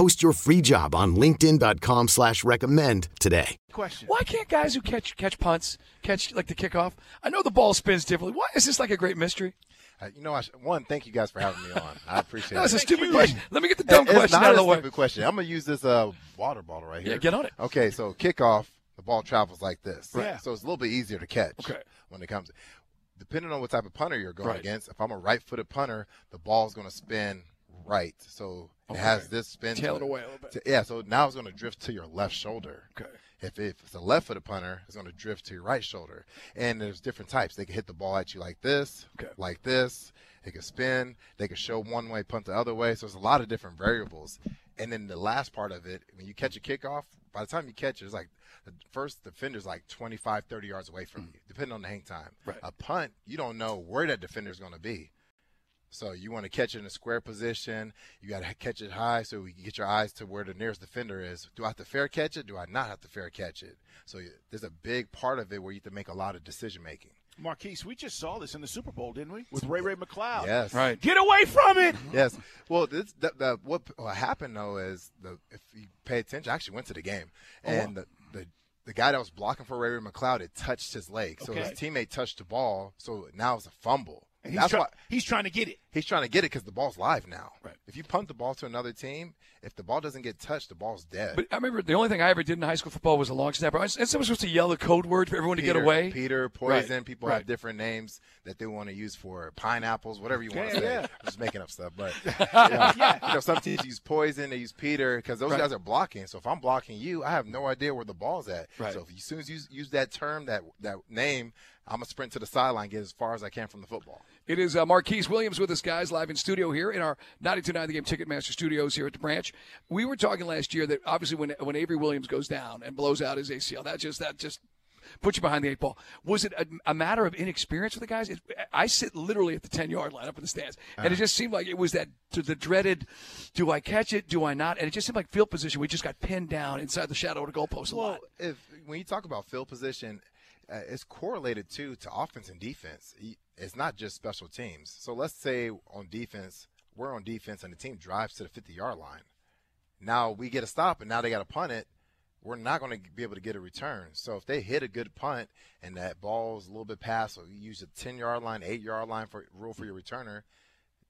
Post your free job on linkedin.com slash recommend today. Question. Why can't guys who catch catch punts, catch like the kickoff? I know the ball spins differently. Why is this like a great mystery? Uh, you know, I sh- one, thank you guys for having me on. I appreciate That's it. That's a stupid question. Let me get the dumb It's question not out of a the way. stupid question. I'm gonna use this uh, water bottle right here. Yeah, get on it. Okay, so kickoff, the ball travels like this. Right. Yeah. So it's a little bit easier to catch. Okay. When it comes, depending on what type of punter you're going Right. against. If I'm a right-footed punter, the ball's gonna spin right. So it Okay. has this spin. Tail it away a little bit. Yeah. So now it's gonna drift to your left shoulder. Okay. If, if it's a left-footed punter, it's going to drift to your right shoulder. And there's different types. They can hit the ball at you like this, Okay. like this. They can spin. They can show one way, punt the other way. So there's a lot of different variables. And then the last part of it, when you catch a kickoff, by the time you catch it, it's like the first defender's like 25, 30 yards away from you, depending on the hang time. Mm. Right. A punt, you don't know where that defender's going to be. So you want to catch it in a square position. You got to catch it high so you can get your eyes to where the nearest defender is. Do I have to fair catch it? Do I not have to fair catch it? So there's a big part of it where you have to make a lot of decision making. Marquise, we just saw this in the Super Bowl, didn't we? With Ray Ray McLeod. Yes. Right. Get away from it. Yes. Well, this, the, the, what, what happened though is the if you pay attention, I actually went to the game, Oh, and the, the the guy that was blocking for Ray-Ray McCloud had touched his leg, so Okay. his teammate touched the ball, so now it's a fumble. And he's, That's try- why he's trying to get it. he's trying to get it because the ball's live now. Right. If you punt the ball to another team, if the ball doesn't get touched, the ball's dead. But I remember the only thing I ever did in high school football was a long snapper. And someone was supposed to yell a code word for everyone to get away. Peter, poison. Right, People right. have different names that they want to use for pineapples, whatever you want Yeah, to say. yeah. I'm just making up stuff, but yeah. you know, some teams use poison, they use Peter because those Right. guys are blocking. So if I'm blocking you, I have no idea where the ball's at. Right. So if, as soon as you use, use that term, that that name, I'm gonna sprint to the sideline, get as far as I can from the football. It is uh, Marquise Williams with us, guys, live in studio here in our 92.9 The Game Ticketmaster studios here at the branch. We were talking last year that obviously when when Avery Williams goes down and blows out his ACL, that just that just puts you behind the eight ball. Was it a, a matter of inexperience for the guys? It, I sit literally at the 10 yard line up in the stands, and it just seemed like it was that the dreaded, do I catch it, do I not? And it just seemed like field position. We just got pinned down inside the shadow of the goalpost a Well, lot. if when you talk about field position, uh, it's correlated too to offense and defense. It's not just special teams. So let's say on defense, we're on defense and the team drives to the 50 yard line. Now we get a stop and now they got to punt it. We're not going to be able to get a return. So if they hit a good punt and that ball's a little bit past, so you use a 10 yard line, 8 yard line for rule for your returner,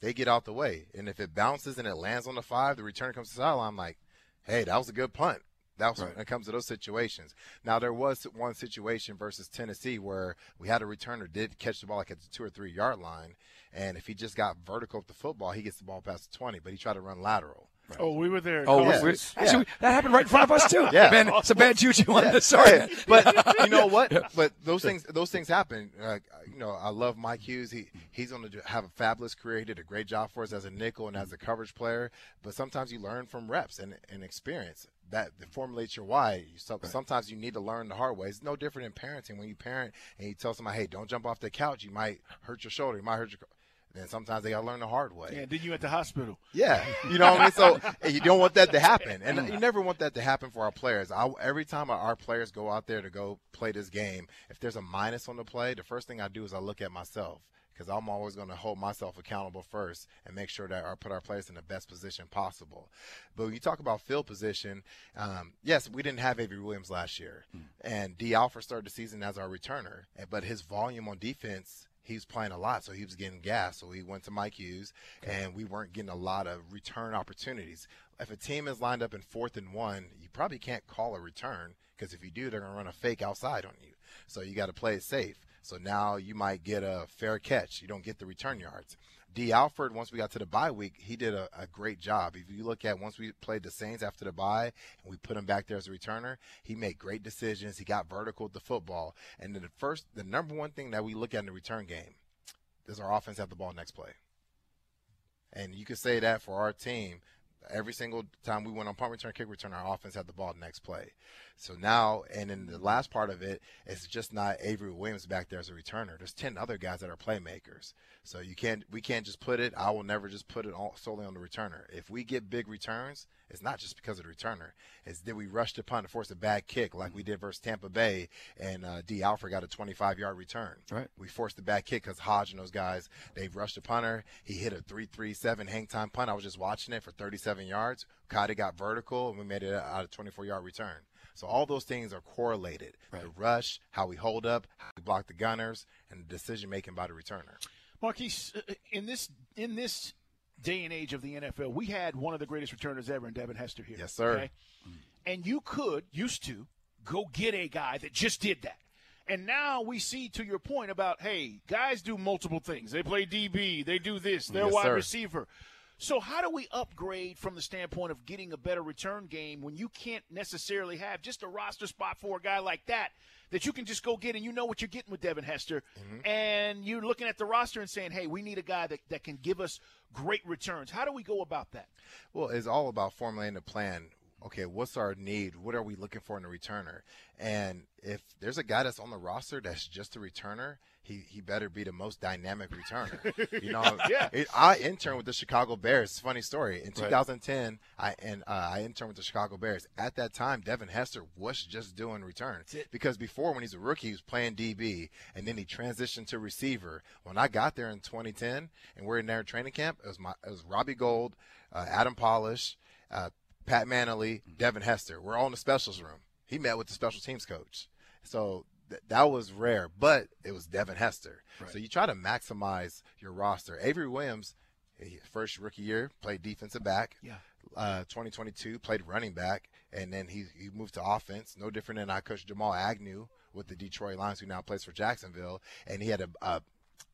they get out the way. And if it bounces and it lands on the five, the returner comes to the sideline. I'm like, hey, that was a good punt. That's Right. when it comes to those situations. Now there was one situation versus Tennessee where we had a returner did catch the ball like at the two or three yard line, and if he just got vertical with the football, he gets the ball past the twenty, but he tried to run lateral. Oh, we were there. Oh, Yeah. we- Yeah. actually, that happened right in front of us too. Yeah. man, it's a bad juju on the Yeah, sorry. but you know what? But those things, those things happen. Uh, you know, I love Mike Hughes. He he's going to have a fabulous career. He did a great job for us as a nickel and as a coverage player. But sometimes you learn from reps and, and experience that formulates your why. You, so, Sometimes you need to learn the hard way. It's no different in parenting. When you parent and you tell somebody, "Hey, don't jump off the couch. You might hurt your shoulder. You might hurt your." Then sometimes they got to learn the hard way. Yeah, then you at the hospital. Yeah, you know what I mean. So you don't want that to happen, and mm. you never want that to happen for our players. I, every time our players go out there to go play this game, if there's a minus on the play, the first thing I do is I look at myself because I'm always going to hold myself accountable first and make sure that I put our players in the best position possible. But when you talk about field position, um, yes, we didn't have Avery Williams last year, and Dee Alford started the season as our returner, but his volume on defense he was playing a lot, so he was getting gas. So he went to Mike Hughes, and we weren't getting a lot of return opportunities. If a team is lined up in fourth and one, you probably can't call a return because if you do, they're going to run a fake outside on you. So you got to play it safe. So now you might get a fair catch. You don't get the return yards. Dee Alford, once we got to the bye week, he did a, a, great job. If you look at once we played the Saints after the bye and we put him back there as a returner, he made great decisions. He got vertical with the football. And the first, the number one thing that we look at in the return game does our offense have the ball next play? And you could say that for our team. Every single time we went on punt return, kick return, our offense had the ball next play. So now, and in the last part of it, it's just not Avery Williams back there as a returner. There's ten other guys that are playmakers. So you can't, we can't just put it. I will never just put it all, solely on the returner. If we get big returns, it's not just because of the returner. It's did we rush the punt to force a bad kick like we did versus Tampa Bay, and uh, Dee Alford got a 25 yard return. Right. We forced the bad kick because Hodge and those guys they rushed the punter. He hit a 3-3-7 hang time punt. I was just watching it for 37 yards. Cotty got vertical, and we made it out of 24 yard return. So all those things are correlated. Right. The rush, how we hold up, how we block the gunners, and the decision making by the returner. Marquise, uh, in this in this day and age of the NFL, we had one of the greatest returners ever in Devin Hester here. Yes, sir. Okay? And you could used to go get a guy that just did that. And now we see, to your point about, hey, guys do multiple things. They play DB, they do this, they're yes, wide sir. receiver. So how do we upgrade from the standpoint of getting a better return game when you can't necessarily have just a roster spot for a guy like that that you can just go get and you know what you're getting with Devin Hester Mm-hmm. and you're looking at the roster and saying, "Hey, we need a guy that, that can give us great returns." How do we go about that? Well, it's all about formulating a plan. Okay, what's our need? What are we looking for in a returner? And if there's a guy that's on the roster that's just a returner, he, he better be the most dynamic returner. You know, Yeah. it, I interned with the Chicago Bears. It's funny story. In 2010, I and uh, I interned with the Chicago Bears. At that time, Devin Hester was just doing return because before when he's a rookie, he was playing DB, and then he transitioned to receiver. When I got there in 2010, and we're in there training camp, it was my it was Robbie Gould, uh, Adam Podlesh, uh, Pat Mannelly, Devin Hester. We're all in the specials room. He met with the special teams coach. So th- that was rare, but it was Devin Hester. So you try to maximize your roster. Avery Williams, first rookie year, played defensive back. Yeah. Uh, 2022 played running back, and then he, he moved to offense. No different than I coached Jamal Agnew with the Detroit Lions, who now plays for Jacksonville, and he had a, a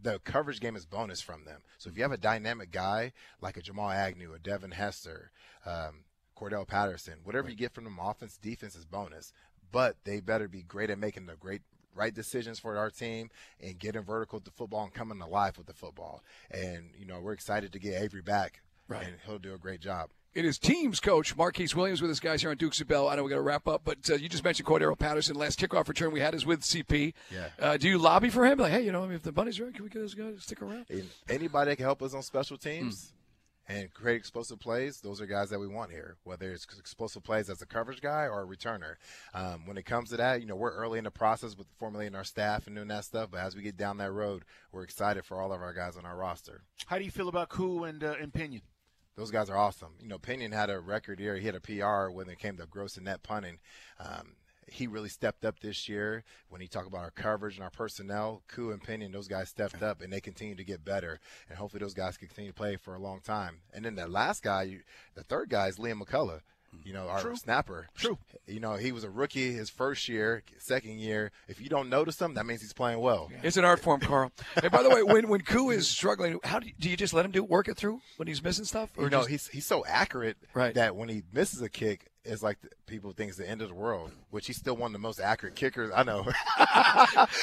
the coverage game is bonus from them. So if you have a dynamic guy like a Jamal Agnew, a Devin Hester, um, Cordarrelle Patterson, whatever you get from them, offense, defense is bonus. But they better be great at making the great right decisions for our team and getting vertical with the football and coming alive with the football. And you know we're excited to get Avery back, Right. and he'll do a great job. It is teams coach Marquise Williams with us guys here on Dukes and Bell. I know we got to wrap up, but uh, you just mentioned Cordarrelle Patterson. Last kickoff return we had is with CP. Yeah. Uh, do you lobby for him? Like, hey, you know, if the bunny's right, can we get this guy to stick around? And anybody that can help us on special teams and create explosive plays, those are guys that we want here. Whether it's explosive plays as a coverage guy or a returner. Um, when it comes to that, you know, we're early in the process with formulating our staff and doing that stuff. But as we get down that road, we're excited for all of our guys on our roster. How do you feel about Koo and uh, and Pinion? Those guys are awesome. You know, Pinion had a record year. He had a PR when it came to gross and net punting. Um, he really stepped up this year when he talked about our coverage and our personnel. Koo and Pinion, those guys stepped up and they continue to get better. And hopefully those guys continue to play for a long time. And then that last guy, the third guy is Liam McCullough. You know, our snapper. True. You know, he was a rookie his first year, second year. If you don't notice him, that means he's playing well. It's an art form, Carl. hey, by the way, when when Koo is struggling, how do you, do you just let him do work it through when he's missing stuff? You know, just- he's he's so accurate Right. that when he misses a kick, it's like the, people think it's the end of the world. Which he's still one of the most accurate kickers I know.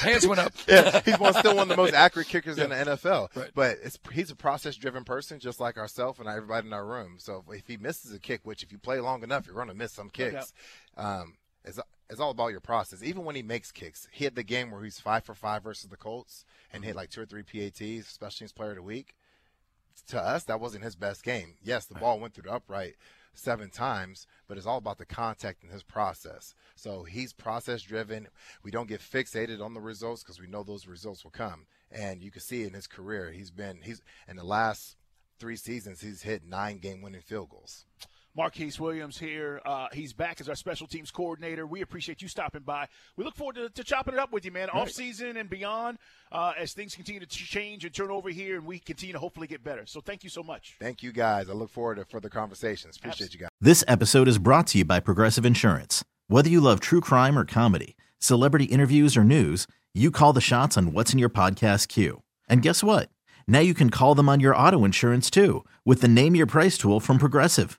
hands went up. yeah, he's one still one of the most accurate kickers in the NFL. Right. But it's he's a process driven person, just like ourselves and everybody in our room. So if he misses a kick, which if you play long enough, you're going to miss some kicks. Um, it's it's all about your process. Even when he makes kicks, he had the game where he's five for five versus the Colts and hit like two or three PATs, special teams player of the week to us, that wasn't his best game. Yes, the ball went through the upright seven times, but it's all about the contact and his process. So he's process driven. We don't get fixated on the results because we know those results will come. And you can see in his career, he's been he's in the last three seasons, he's hit nine game winning field goals. Marquise Williams here. Uh, he's back as our special teams coordinator. We appreciate you stopping by. We look forward to, to chopping it up with you, man, off season and beyond, uh, as things continue to change and turn over here, and we continue to hopefully get better. So thank you so much. Thank you guys. I look forward to further conversations. Appreciate you guys. This episode is brought to you by Progressive Insurance. Whether you love true crime or comedy, celebrity interviews or news, you call the shots on what's in your podcast queue. And guess what? Now you can call them on your auto insurance too with the Name Your Price tool from Progressive.